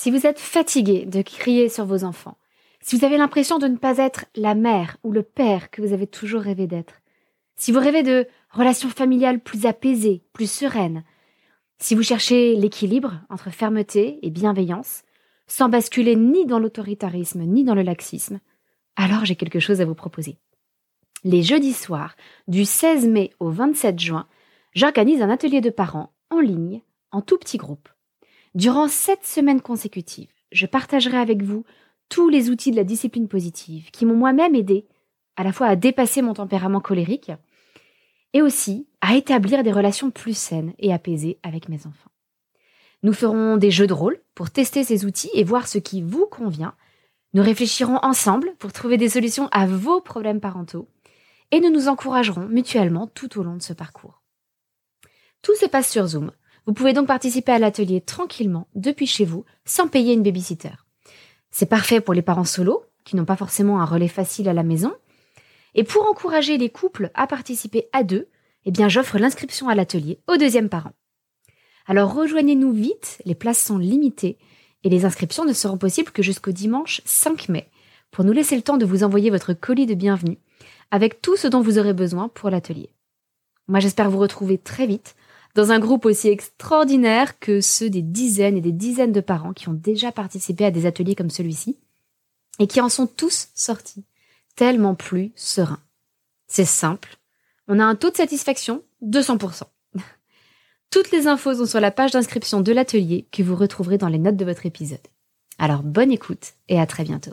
Si vous êtes fatigué de crier sur vos enfants, si vous avez l'impression de ne pas être la mère ou le père que vous avez toujours rêvé d'être, si vous rêvez de relations familiales plus apaisées, plus sereines, si vous cherchez l'équilibre entre fermeté et bienveillance, sans basculer ni dans l'autoritarisme ni dans le laxisme, alors j'ai quelque chose à vous proposer. Les jeudis soirs, du 16 mai au 27 juin, j'organise un atelier de parents en ligne, en tout petit groupe. Durant sept semaines consécutives, je partagerai avec vous tous les outils de la discipline positive qui m'ont moi-même aidé à la fois à dépasser mon tempérament colérique et aussi à établir des relations plus saines et apaisées avec mes enfants. Nous ferons des jeux de rôle pour tester ces outils et voir ce qui vous convient. Nous réfléchirons ensemble pour trouver des solutions à vos problèmes parentaux et nous nous encouragerons mutuellement tout au long de ce parcours. Tout se passe sur Zoom. Vous pouvez donc participer à l'atelier tranquillement depuis chez vous sans payer une babysitter. C'est parfait pour les parents solos qui n'ont pas forcément un relais facile à la maison et pour encourager les couples à participer à deux, eh bien, j'offre l'inscription à l'atelier au deuxième parent. Alors rejoignez-nous vite, les places sont limitées et les inscriptions ne seront possibles que jusqu'au dimanche 5 mai pour nous laisser le temps de vous envoyer votre colis de bienvenue avec tout ce dont vous aurez besoin pour l'atelier. Moi, j'espère vous retrouver très vite dans un groupe aussi extraordinaire que ceux des dizaines et des dizaines de parents qui ont déjà participé à des ateliers comme celui-ci et qui en sont tous sortis tellement plus serein. C'est simple. On a un taux de satisfaction de 100%. Toutes les infos sont sur la page d'inscription de l'atelier que vous retrouverez dans les notes de votre épisode. Alors bonne écoute et à très bientôt.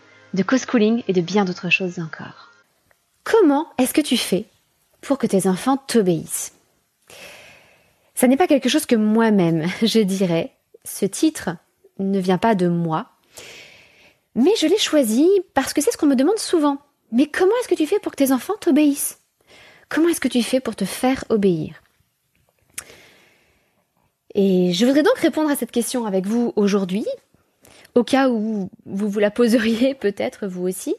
de co-schooling et de bien d'autres choses encore. Comment est-ce que tu fais pour que tes enfants t'obéissent? Ça n'est pas quelque chose que moi-même je dirais, ce titre ne vient pas de moi, mais je l'ai choisi parce que c'est ce qu'on me demande souvent. Mais comment est-ce que tu fais pour que tes enfants t'obéissent? Comment est-ce que tu fais pour te faire obéir? Et je voudrais donc répondre à cette question avec vous aujourd'hui, au cas où vous vous la poseriez peut-être vous aussi.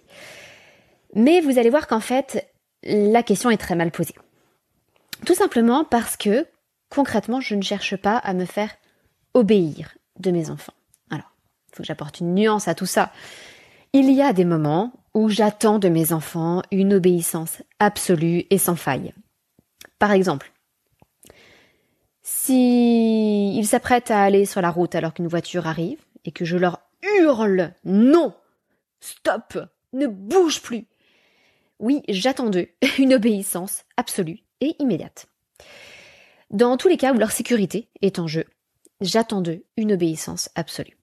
Mais vous allez voir qu'en fait, la question est très mal posée. Tout simplement parce que, concrètement, je ne cherche pas à me faire obéir de mes enfants. Alors, il faut que j'apporte une nuance à tout ça. Il y a des moments où j'attends de mes enfants une obéissance absolue et sans faille. Par exemple, si ils s'apprêtent à aller sur la route alors qu'une voiture arrive et que je leur hurle non, stop, ne bouge plus. Oui, j'attends d'eux une obéissance absolue et immédiate. Dans tous les cas où leur sécurité est en jeu, j'attends d'eux une obéissance absolue.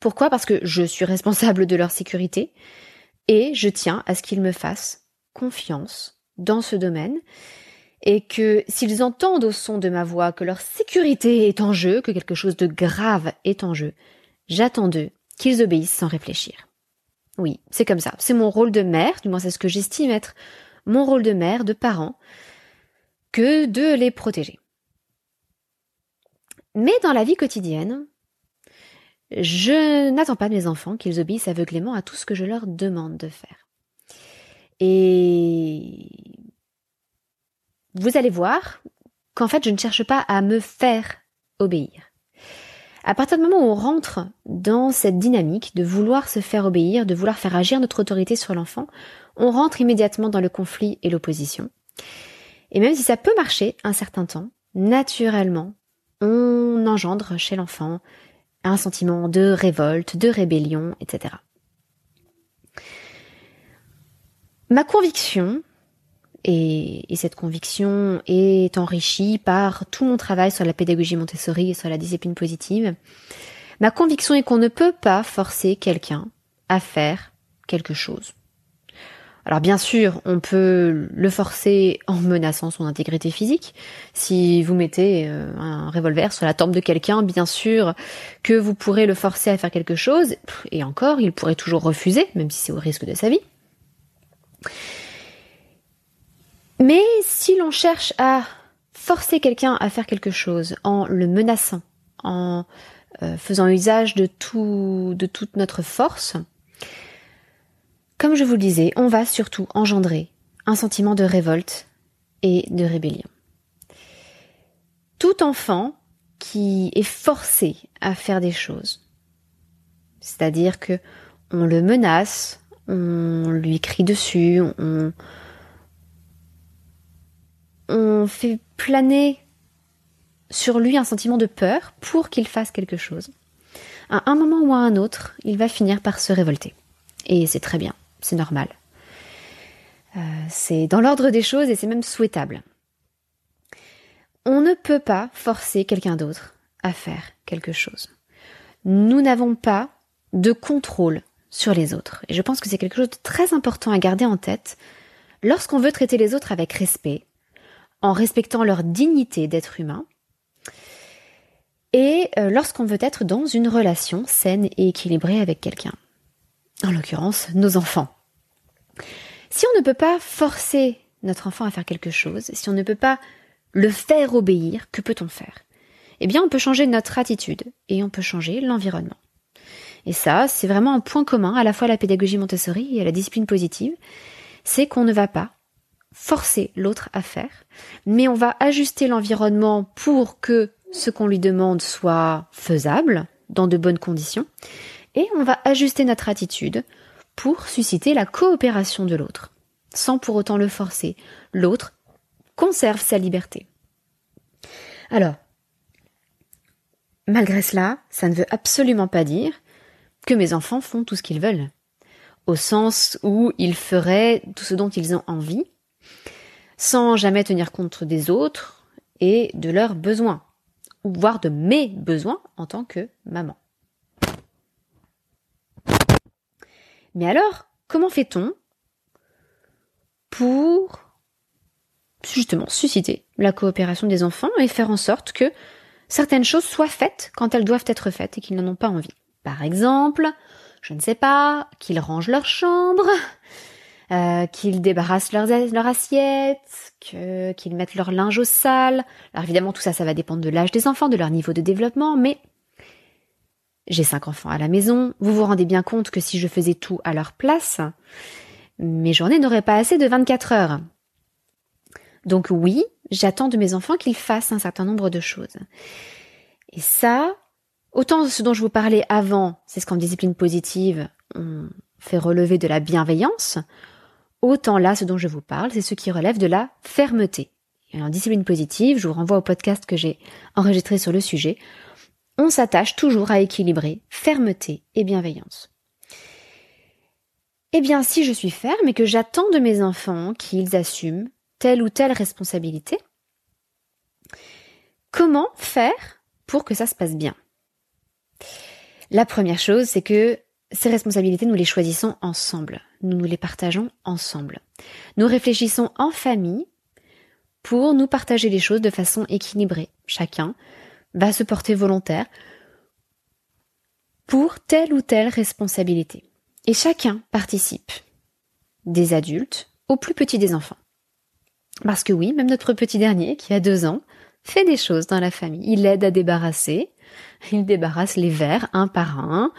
Pourquoi? Parce que je suis responsable de leur sécurité et je tiens à ce qu'ils me fassent confiance dans ce domaine et que s'ils entendent au son de ma voix que leur sécurité est en jeu, que quelque chose de grave est en jeu, j'attends d'eux qu'ils obéissent sans réfléchir. Oui, c'est comme ça. C'est mon rôle de mère, du moins c'est ce que j'estime être mon rôle de mère, de parent, que de les protéger. Mais dans la vie quotidienne, je n'attends pas de mes enfants qu'ils obéissent aveuglément à tout ce que je leur demande de faire. Et vous allez voir qu'en fait, je ne cherche pas à me faire obéir. À partir du moment où on rentre dans cette dynamique de vouloir se faire obéir, de vouloir faire agir notre autorité sur l'enfant, on rentre immédiatement dans le conflit et l'opposition. Et même si ça peut marcher un certain temps, naturellement, on engendre chez l'enfant un sentiment de révolte, de rébellion, etc. Ma conviction, et, cette conviction est enrichie par tout mon travail sur la pédagogie Montessori et sur la discipline positive, ma conviction est qu'on ne peut pas forcer quelqu'un à faire quelque chose. Alors bien sûr, on peut le forcer en menaçant son intégrité physique. Si vous mettez euh, un revolver sur la tempe de quelqu'un, bien sûr que vous pourrez le forcer à faire quelque chose, et encore, il pourrait toujours refuser, même si c'est au risque de sa vie. Mais si l'on cherche à forcer quelqu'un à faire quelque chose en le menaçant, en euh, faisant usage de tout, de toute notre force, comme je vous le disais, on va surtout engendrer un sentiment de révolte et de rébellion. Tout enfant qui est forcé à faire des choses, c'est-à-dire que on le menace, on lui crie dessus, on, on fait planer sur lui un sentiment de peur pour qu'il fasse quelque chose. À un moment ou à un autre, il va finir par se révolter. Et c'est très bien c'est normal. Euh, c'est dans l'ordre des choses et c'est même souhaitable. On ne peut pas forcer quelqu'un d'autre à faire quelque chose. Nous n'avons pas de contrôle sur les autres. Et je pense que c'est quelque chose de très important à garder en tête lorsqu'on veut traiter les autres avec respect, en respectant leur dignité d'être humain, et euh, lorsqu'on veut être dans une relation saine et équilibrée avec quelqu'un en l'occurrence nos enfants. Si on ne peut pas forcer notre enfant à faire quelque chose, si on ne peut pas le faire obéir, que peut-on faire? Eh bien, on peut changer notre attitude et on peut changer l'environnement. Et ça, c'est vraiment un point commun à la fois à la pédagogie Montessori et à la discipline positive, c'est qu'on ne va pas forcer l'autre à faire, mais on va ajuster l'environnement pour que ce qu'on lui demande soit faisable, dans de bonnes conditions, et on va ajuster notre attitude pour susciter la coopération de l'autre, sans pour autant le forcer. L'autre conserve sa liberté. Alors, malgré cela, ça ne veut absolument pas dire que mes enfants font tout ce qu'ils veulent, au sens où ils feraient tout ce dont ils ont envie, sans jamais tenir compte des autres et de leurs besoins, voire de mes besoins en tant que maman. Mais alors, comment fait-on pour justement susciter la coopération des enfants et faire en sorte que certaines choses soient faites quand elles doivent être faites et qu'ils n'en ont pas envie? Par exemple, je ne sais pas, qu'ils rangent leur chambre, euh, qu'ils débarrassent leurs, leur assiette, qu'ils mettent leur linge au sale. Alors évidemment, tout ça, ça va dépendre de l'âge des enfants, de leur niveau de développement, mais j'ai cinq enfants à la maison, vous vous rendez bien compte que si je faisais tout à leur place, mes journées n'auraient pas assez de 24 heures. Donc oui, j'attends de mes enfants qu'ils fassent un certain nombre de choses. Et ça, autant ce dont je vous parlais avant, c'est ce qu'en discipline positive, on fait relever de la bienveillance, autant là, ce dont je vous parle, c'est ce qui relève de la fermeté. Et en discipline positive, je vous renvoie au podcast que j'ai enregistré sur le sujet, on s'attache toujours à équilibrer fermeté et bienveillance. Eh bien, si je suis ferme et que j'attends de mes enfants qu'ils assument telle ou telle responsabilité, comment faire pour que ça se passe bien? La première chose, c'est que ces responsabilités, nous les choisissons ensemble, nous nous les partageons ensemble. Nous réfléchissons en famille pour nous partager les choses de façon équilibrée, chacun va se porter volontaire pour telle ou telle responsabilité. Et chacun participe, des adultes aux plus petits des enfants. Parce que oui, même notre petit dernier, qui a deux ans, fait des choses dans la famille. Il aide à débarrasser, il débarrasse les verres un par un.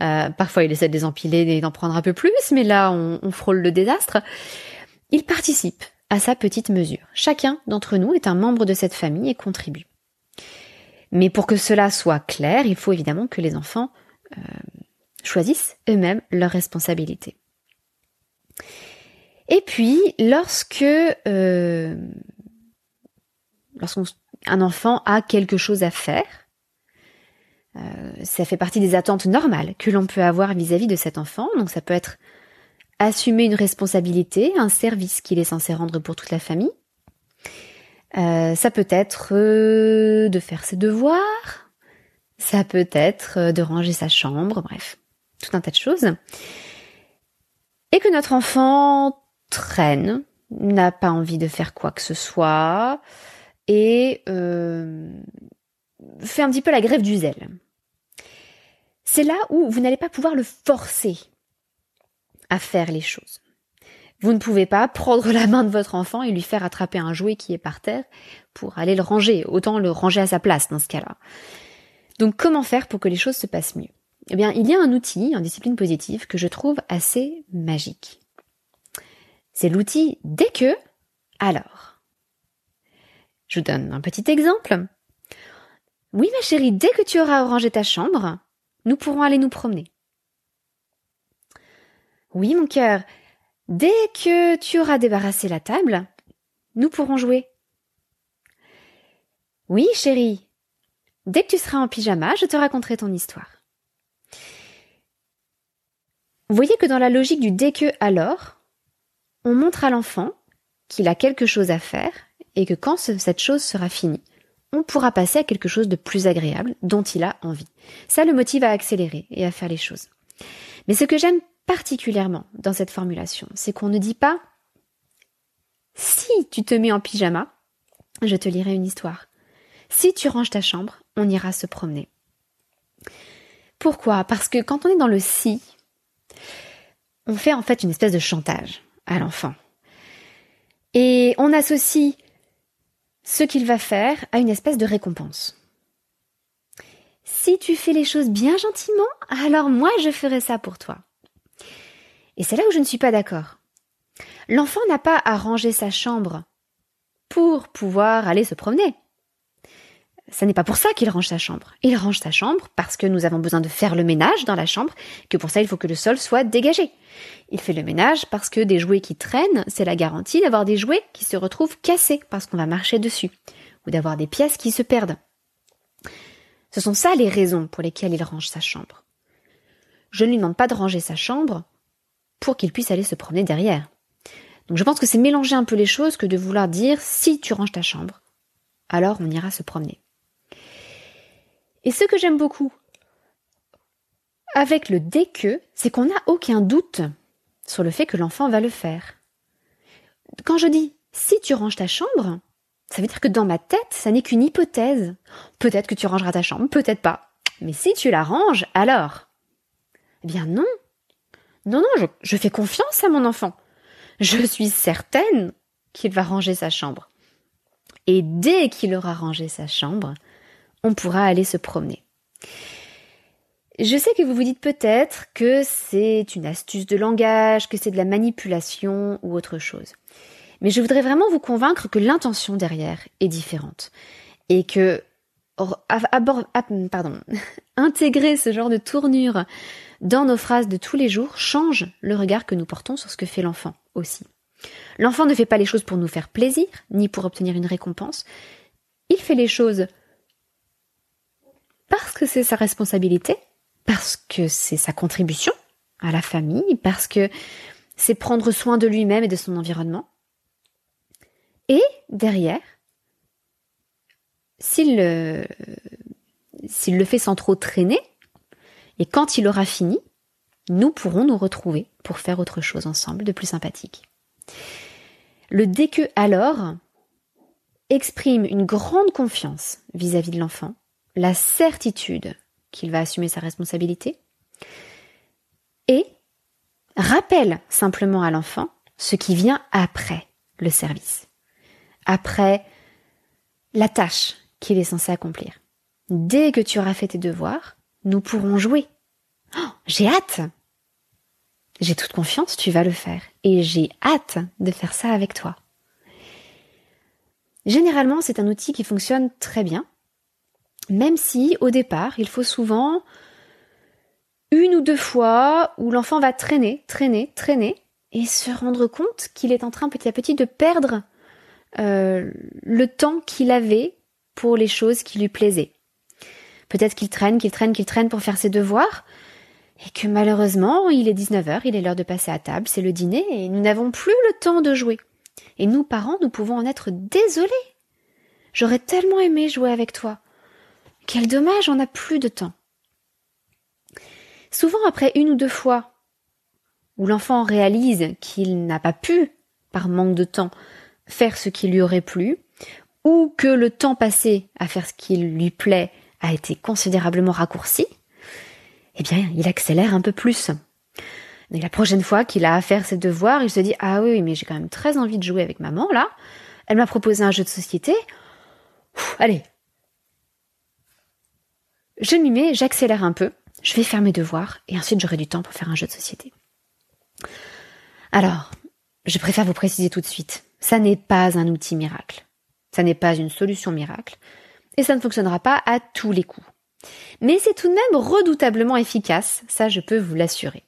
Euh, parfois, il essaie de les empiler et d'en prendre un peu plus, mais là, on, frôle le désastre. Il participe à sa petite mesure. Chacun d'entre nous est un membre de cette famille et contribue. Mais pour que cela soit clair, il faut évidemment que les enfants euh, choisissent eux-mêmes leurs responsabilités. Et puis, lorsque euh, lorsqu'un enfant a quelque chose à faire, ça fait partie des attentes normales que l'on peut avoir vis-à-vis -vis de cet enfant. Donc ça peut être assumer une responsabilité, un service qu'il est censé rendre pour toute la famille. Euh, ça peut être euh, de faire ses devoirs, ça peut être euh, de ranger sa chambre, bref, tout un tas de choses. Et que notre enfant traîne, n'a pas envie de faire quoi que ce soit et euh, fait un petit peu la grève du zèle. C'est là où vous n'allez pas pouvoir le forcer à faire les choses. Vous ne pouvez pas prendre la main de votre enfant et lui faire attraper un jouet qui est par terre pour aller le ranger. Autant le ranger à sa place dans ce cas-là. Donc comment faire pour que les choses se passent mieux? Eh bien, il y a un outil en discipline positive que je trouve assez magique. C'est l'outil dès que, alors. Je vous donne un petit exemple. Oui, ma chérie, dès que tu auras rangé ta chambre, nous pourrons aller nous promener. Oui, mon cœur, dès que tu auras débarrassé la table, nous pourrons jouer. Oui, chérie, dès que tu seras en pyjama, je te raconterai ton histoire. Vous voyez que dans la logique du dès que alors, on montre à l'enfant qu'il a quelque chose à faire et que quand cette chose sera finie, on pourra passer à quelque chose de plus agréable dont il a envie. Ça le motive à accélérer et à faire les choses. Mais ce que j'aime particulièrement dans cette formulation, c'est qu'on ne dit pas si tu te mets en pyjama, je te lirai une histoire. Si tu ranges ta chambre, on ira se promener. Pourquoi? Parce que quand on est dans le si, on fait en fait une espèce de chantage à l'enfant. Et on associe ce qu'il va faire à une espèce de récompense. Si tu fais les choses bien gentiment, alors moi je ferai ça pour toi. Et c'est là où je ne suis pas d'accord. L'enfant n'a pas à ranger sa chambre pour pouvoir aller se promener. Ce n'est pas pour ça qu'il range sa chambre. Il range sa chambre parce que nous avons besoin de faire le ménage dans la chambre, que pour ça il faut que le sol soit dégagé. Il fait le ménage parce que des jouets qui traînent, c'est la garantie d'avoir des jouets qui se retrouvent cassés parce qu'on va marcher dessus, ou d'avoir des pièces qui se perdent. Ce sont ça les raisons pour lesquelles il range sa chambre. Je ne lui demande pas de ranger sa chambre pour qu'il puisse aller se promener derrière. Donc je pense que c'est mélanger un peu les choses que de vouloir dire si tu ranges ta chambre, alors on ira se promener. Et ce que j'aime beaucoup avec le dès que, c'est qu'on n'a aucun doute sur le fait que l'enfant va le faire. Quand je dis si tu ranges ta chambre, ça veut dire que dans ma tête, ça n'est qu'une hypothèse. Peut-être que tu rangeras ta chambre, peut-être pas. Mais si tu la ranges, alors? Eh bien non. Non, non, je, je fais confiance à mon enfant. Je suis certaine qu'il va ranger sa chambre. Et dès qu'il aura rangé sa chambre, on pourra aller se promener. Je sais que vous vous dites peut-être que c'est une astuce de langage, que c'est de la manipulation ou autre chose. Mais je voudrais vraiment vous convaincre que l'intention derrière est différente. Et que intégrer ce genre de tournure dans nos phrases de tous les jours change le regard que nous portons sur ce que fait l'enfant aussi. L'enfant ne fait pas les choses pour nous faire plaisir, ni pour obtenir une récompense. Il fait les choses parce que c'est sa responsabilité, parce que c'est sa contribution à la famille, parce que c'est prendre soin de lui-même et de son environnement. Et derrière, s'il le, fait sans trop traîner, et quand il aura fini, nous pourrons nous retrouver pour faire autre chose ensemble de plus sympathique. Le dès alors exprime une grande confiance vis-à-vis de l'enfant, la certitude qu'il va assumer sa responsabilité, et rappelle simplement à l'enfant ce qui vient après le service, après la tâche qu'il est censé accomplir. Dès que tu auras fait tes devoirs, nous pourrons jouer. Oh, j'ai hâte. J'ai toute confiance, tu vas le faire. Et j'ai hâte de faire ça avec toi. Généralement, c'est un outil qui fonctionne très bien, même si au départ, il faut souvent une ou deux fois où l'enfant va traîner, traîner, traîner, et se rendre compte qu'il est en train petit à petit de perdre euh, le temps qu'il avait pour les choses qui lui plaisaient. Peut-être qu'il traîne, qu'il traîne, qu'il traîne pour faire ses devoirs, et que malheureusement, il est 19h, il est l'heure de passer à table, c'est le dîner, et nous n'avons plus le temps de jouer. Et nous, parents, nous pouvons en être désolés. J'aurais tellement aimé jouer avec toi. Quel dommage, on n'a plus de temps. Souvent, après une ou deux fois où l'enfant réalise qu'il n'a pas pu, par manque de temps, faire ce qui lui aurait plu, ou que le temps passé à faire ce qui lui plaît a été considérablement raccourci, eh bien, il accélère un peu plus. Et la prochaine fois qu'il a à faire ses devoirs, il se dit Ah oui, mais j'ai quand même très envie de jouer avec maman là. Elle m'a proposé un jeu de société. allez. Je m'y mets, j'accélère un peu, je vais faire mes devoirs et ensuite j'aurai du temps pour faire un jeu de société. Alors, je préfère vous préciser tout de suite, ça n'est pas un outil miracle. Ça n'est pas une solution miracle. Et ça ne fonctionnera pas à tous les coups. Mais c'est tout de même redoutablement efficace, ça je peux vous l'assurer.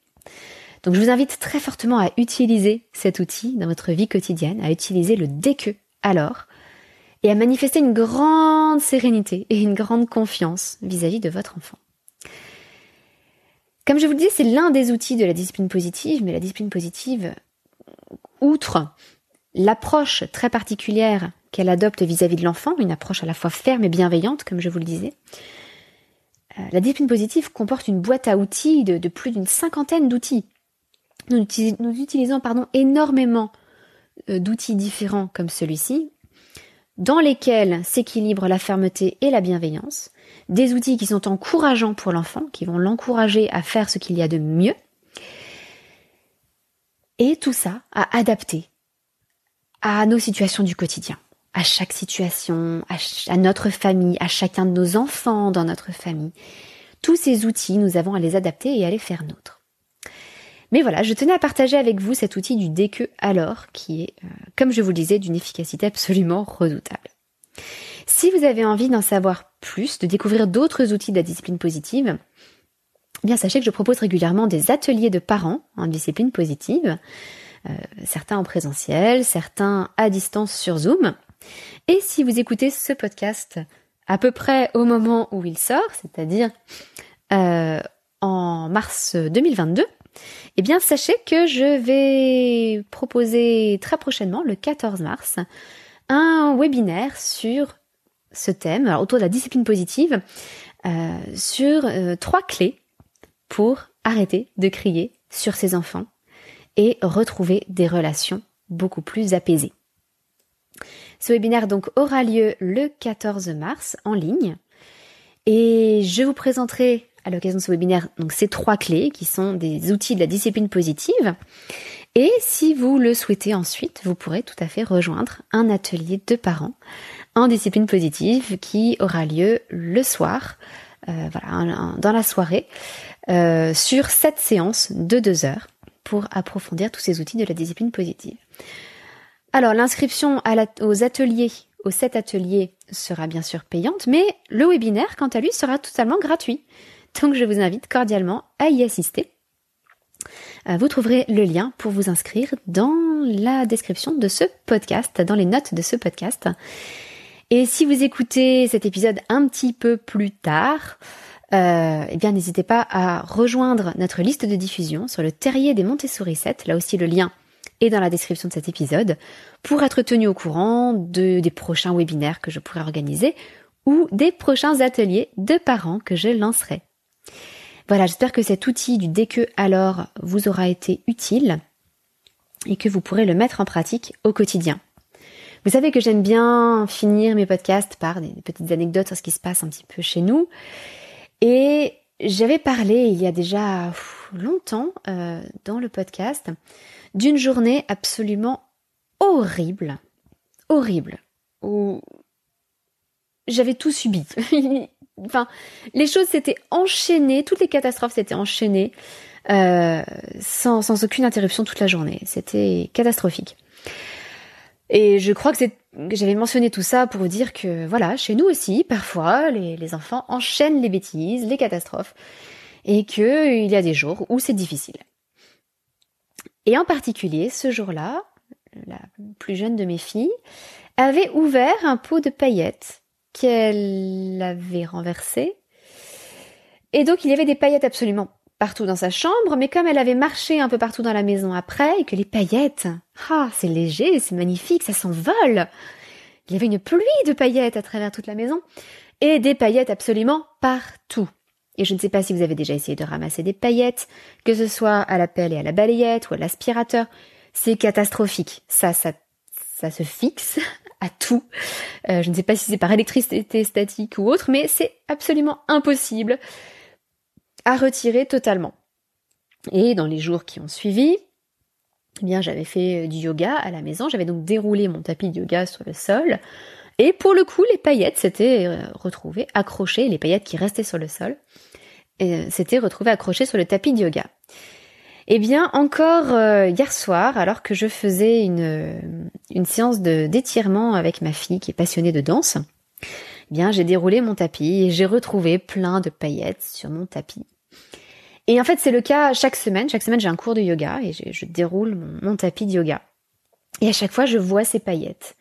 Donc je vous invite très fortement à utiliser cet outil dans votre vie quotidienne, à utiliser le que alors, et à manifester une grande sérénité et une grande confiance vis-à-vis de votre enfant. Comme je vous le dis, c'est l'un des outils de la discipline positive, mais la discipline positive, outre l'approche très particulière qu'elle adopte vis-à-vis de l'enfant, une approche à la fois ferme et bienveillante, comme je vous le disais, euh, la discipline positive comporte une boîte à outils de, plus d'une cinquantaine d'outils. Nous, utilisons pardon, énormément euh, d'outils différents comme celui-ci, dans lesquels s'équilibrent la fermeté et la bienveillance, des outils qui sont encourageants pour l'enfant, qui vont l'encourager à faire ce qu'il y a de mieux, et tout ça à adapter à nos situations du quotidien, à chaque situation, à, notre famille, à chacun de nos enfants dans notre famille. Tous ces outils, nous avons à les adapter et à les faire nôtres. Mais voilà, je tenais à partager avec vous cet outil du DQ alors, qui est, euh, comme je vous le disais, d'une efficacité absolument redoutable. Si vous avez envie d'en savoir plus, de découvrir d'autres outils de la discipline positive, eh bien sachez que je propose régulièrement des ateliers de parents en discipline positive, euh, certains en présentiel, certains à distance sur Zoom. Et si vous écoutez ce podcast à peu près au moment où il sort, c'est-à-dire euh, en mars 2022, eh bien sachez que je vais proposer très prochainement, le 14 mars, un webinaire sur ce thème, autour de la discipline positive, euh, sur trois clés pour arrêter de crier sur ses enfants et retrouver des relations beaucoup plus apaisées. Ce webinaire donc aura lieu le 14 mars en ligne et je vous présenterai à l'occasion de ce webinaire donc ces trois clés qui sont des outils de la discipline positive et si vous le souhaitez ensuite, vous pourrez tout à fait rejoindre un atelier de parents en discipline positive qui aura lieu le soir, euh, voilà, dans la soirée, euh, sur cette séance de deux heures pour approfondir tous ces outils de la discipline positive. Alors l'inscription aux ateliers, aux sept ateliers, sera bien sûr payante, mais le webinaire, quant à lui, sera totalement gratuit. Donc je vous invite cordialement à y assister. Euh, vous trouverez le lien pour vous inscrire dans la description de ce podcast, dans les notes de ce podcast. Et si vous écoutez cet épisode un petit peu plus tard, euh, eh bien n'hésitez pas à rejoindre notre liste de diffusion sur le terrier des Montessori 7, là aussi le lien est dans la description de cet épisode, pour être tenu au courant de, des prochains webinaires que je pourrais organiser ou des prochains ateliers de parents que je lancerai. Voilà, j'espère que cet outil du DQ alors vous aura été utile et que vous pourrez le mettre en pratique au quotidien. Vous savez que j'aime bien finir mes podcasts par des petites anecdotes sur ce qui se passe un petit peu chez nous. Et j'avais parlé il y a déjà longtemps euh, dans le podcast d'une journée absolument horrible, horrible, où j'avais tout subi. enfin, les choses s'étaient enchaînées, toutes les catastrophes s'étaient enchaînées euh, sans, sans aucune interruption toute la journée. C'était catastrophique. Et je crois que j'avais mentionné tout ça pour vous dire que voilà, chez nous aussi, parfois, les, enfants enchaînent les bêtises, les catastrophes, et qu'il y a des jours où c'est difficile. Et en particulier, ce jour-là, la plus jeune de mes filles avait ouvert un pot de paillettes qu'elle avait renversé. Et donc il y avait des paillettes absolument partout dans sa chambre, mais comme elle avait marché un peu partout dans la maison après, et que les paillettes, ah, c'est léger, c'est magnifique, ça s'envole. Il y avait une pluie de paillettes à travers toute la maison, et des paillettes absolument partout. Et je ne sais pas si vous avez déjà essayé de ramasser des paillettes, que ce soit à la pelle et à la balayette ou à l'aspirateur. C'est catastrophique. Ça, ça, ça se fixe à tout. Euh, je ne sais pas si c'est par électricité statique ou autre, mais c'est absolument impossible à retirer totalement. Et dans les jours qui ont suivi, eh bien, j'avais fait du yoga à la maison. J'avais donc déroulé mon tapis de yoga sur le sol. Et pour le coup, les paillettes s'étaient euh, retrouvées accrochées, les paillettes qui restaient sur le sol, euh, s'étaient retrouvées accrochées sur le tapis de yoga. Eh bien, encore euh, hier soir, alors que je faisais une, une séance d'étirement avec ma fille qui est passionnée de danse, eh bien, j'ai déroulé mon tapis et j'ai retrouvé plein de paillettes sur mon tapis. Et en fait, c'est le cas chaque semaine. Chaque semaine, j'ai un cours de yoga et je, déroule mon tapis de yoga. Et à chaque fois, je vois ces paillettes.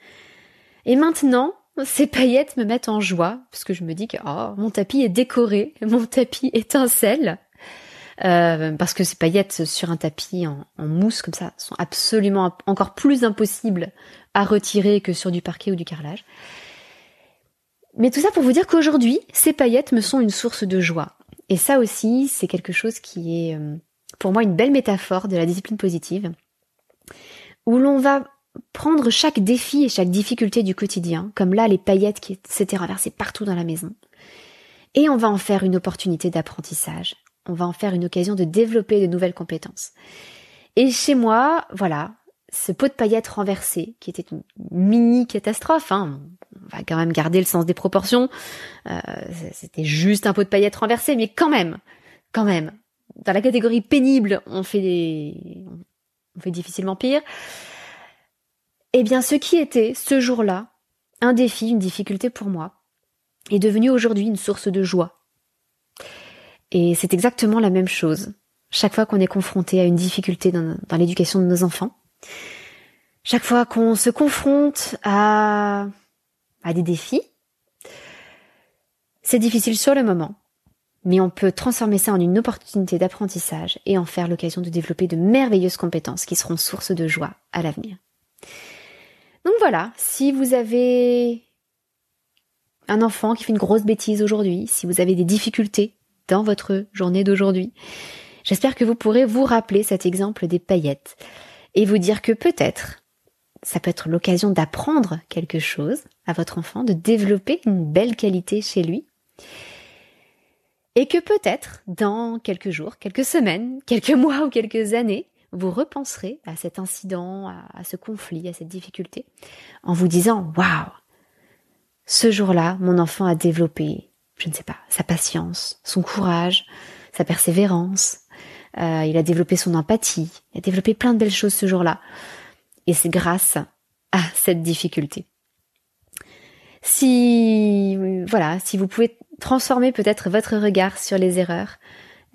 Et maintenant, ces paillettes me mettent en joie, parce que je me dis que oh, mon tapis est décoré, mon tapis étincelle. Euh, parce que ces paillettes sur un tapis en, mousse comme ça sont absolument encore plus impossibles à retirer que sur du parquet ou du carrelage. Mais tout ça pour vous dire qu'aujourd'hui, ces paillettes me sont une source de joie. Et ça aussi, c'est quelque chose qui est euh, pour moi une belle métaphore de la discipline positive, où l'on va prendre chaque défi et chaque difficulté du quotidien, comme là les paillettes qui s'étaient renversées partout dans la maison, et on va en faire une opportunité d'apprentissage. On va en faire une occasion de développer de nouvelles compétences. Et chez moi, voilà, ce pot de paillettes renversé, qui était une mini catastrophe, hein, on va quand même garder le sens des proportions, euh, c'était juste un pot de paillettes renversé, mais quand même, quand même, dans la catégorie pénible, on fait des, on fait difficilement pire. Eh bien, ce qui était, ce jour-là, un défi, une difficulté pour moi, est devenu aujourd'hui une source de joie. Et c'est exactement la même chose. Chaque fois qu'on est confronté à une difficulté dans, l'éducation de nos enfants, chaque fois qu'on se confronte à, à des défis, c'est difficile sur le moment, mais on peut transformer ça en une opportunité d'apprentissage et en faire l'occasion de développer de merveilleuses compétences qui seront source de joie à l'avenir. Donc voilà, si vous avez un enfant qui fait une grosse bêtise aujourd'hui, si vous avez des difficultés dans votre journée d'aujourd'hui, j'espère que vous pourrez vous rappeler cet exemple des paillettes et vous dire que peut-être ça peut être l'occasion d'apprendre quelque chose à votre enfant, de développer une belle qualité chez lui. Et que peut-être, dans quelques jours, quelques semaines, quelques mois ou quelques années, vous repenserez à cet incident, à, ce conflit, à cette difficulté, en vous disant Waouh Ce jour-là, mon enfant a développé, je ne sais pas, sa patience, son courage, sa persévérance, euh, il a développé son empathie, il a développé plein de belles choses ce jour-là. Et c'est grâce à cette difficulté. Si voilà, si vous pouvez transformer peut-être votre regard sur les erreurs,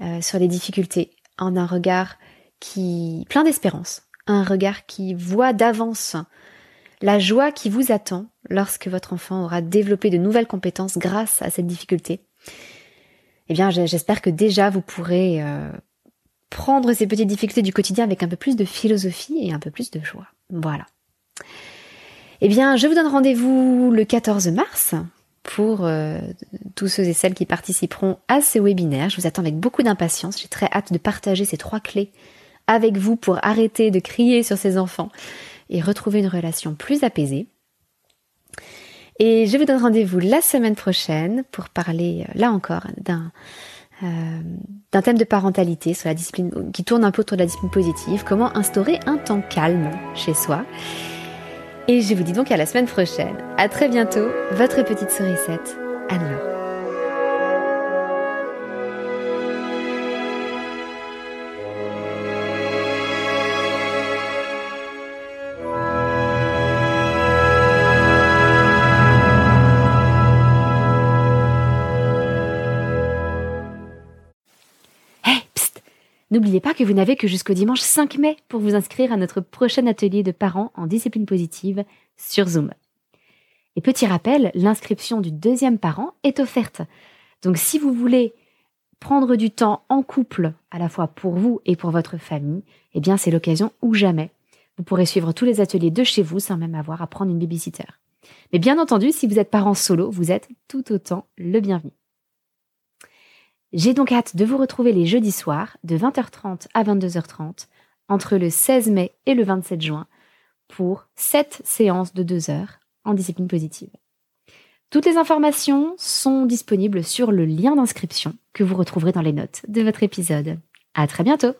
euh, sur les difficultés, en un regard qui plein d'espérance, un regard qui voit d'avance la joie qui vous attend lorsque votre enfant aura développé de nouvelles compétences grâce à cette difficulté. Eh bien, j'espère que déjà vous pourrez euh, prendre ces petites difficultés du quotidien avec un peu plus de philosophie et un peu plus de joie. Voilà. Eh bien, je vous donne rendez-vous le 14 mars pour euh, tous ceux et celles qui participeront à ce webinaire. Je vous attends avec beaucoup d'impatience. J'ai très hâte de partager ces trois clés avec vous pour arrêter de crier sur ses enfants et retrouver une relation plus apaisée. Et je vous donne rendez-vous la semaine prochaine pour parler, euh, là encore, d'un euh, d'un thème de parentalité sur la discipline, qui tourne un peu autour de la discipline positive, comment instaurer un temps calme chez soi. Et je vous dis donc à la semaine prochaine. À très bientôt, votre petite sourisette, Anne-Laure. N'oubliez pas que vous n'avez que jusqu'au dimanche 5 mai pour vous inscrire à notre prochain atelier de parents en discipline positive sur Zoom. Et petit rappel, l'inscription du deuxième parent est offerte. Donc si vous voulez prendre du temps en couple, à la fois pour vous et pour votre famille, eh bien c'est l'occasion ou jamais. Vous pourrez suivre tous les ateliers de chez vous sans même avoir à prendre une babysitter. Mais bien entendu, si vous êtes parent solo, vous êtes tout autant le bienvenu. J'ai donc hâte de vous retrouver les jeudis soirs de 20h30 à 22h30 entre le 16 mai et le 27 juin pour 7 séances de 2 heures en discipline positive. Toutes les informations sont disponibles sur le lien d'inscription que vous retrouverez dans les notes de votre épisode. À très bientôt!